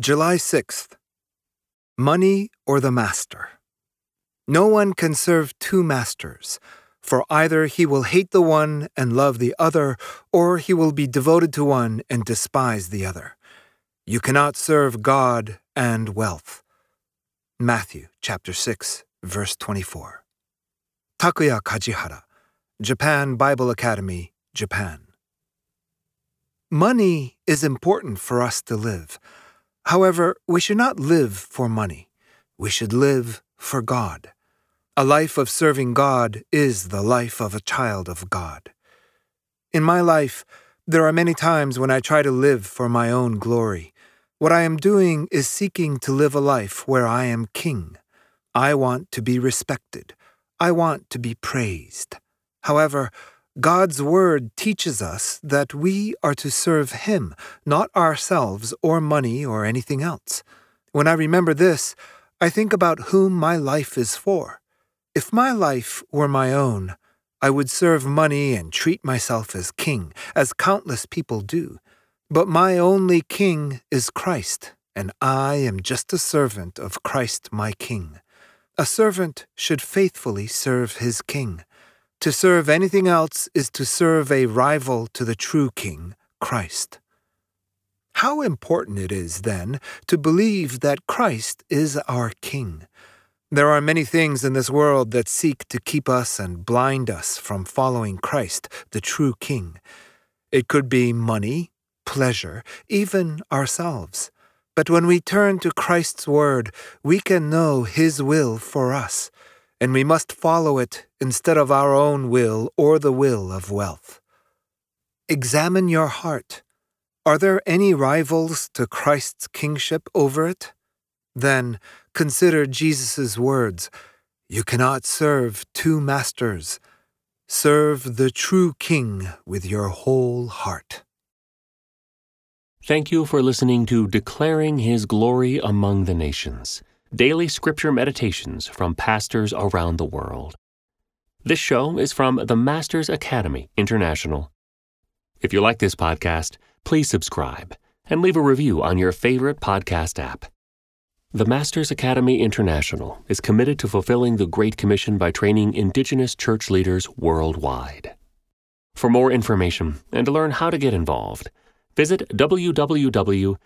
July 6th. Money or the master. No one can serve two masters, for either he will hate the one and love the other, or he will be devoted to one and despise the other. You cannot serve God and wealth. Matthew chapter 6, verse 24. Takuya Kajihara, Japan Bible Academy, Japan. Money is important for us to live. However, we should not live for money. We should live for God. A life of serving God is the life of a child of God. In my life, there are many times when I try to live for my own glory. What I am doing is seeking to live a life where I am king. I want to be respected. I want to be praised. However, God's Word teaches us that we are to serve Him, not ourselves or money or anything else. When I remember this, I think about whom my life is for. If my life were my own, I would serve money and treat myself as king, as countless people do. But my only king is Christ, and I am just a servant of Christ my king. A servant should faithfully serve his king. To serve anything else is to serve a rival to the true King, Christ. How important it is, then, to believe that Christ is our King. There are many things in this world that seek to keep us and blind us from following Christ, the true King. It could be money, pleasure, even ourselves. But when we turn to Christ's Word, we can know His will for us and we must follow it instead of our own will or the will of wealth. Examine your heart. Are there any rivals to Christ's kingship over it? Then consider Jesus' words You cannot serve two masters. Serve the true King with your whole heart. Thank you for listening to Declaring His Glory Among the Nations daily scripture meditations from pastors around the world. This show is from the Masters Academy International. If you like this podcast, please subscribe and leave a review on your favorite podcast app. The Masters Academy International is committed to fulfilling the Great Commission by training Indigenous church leaders worldwide. For more information and to learn how to get involved, visit www.tmai.org.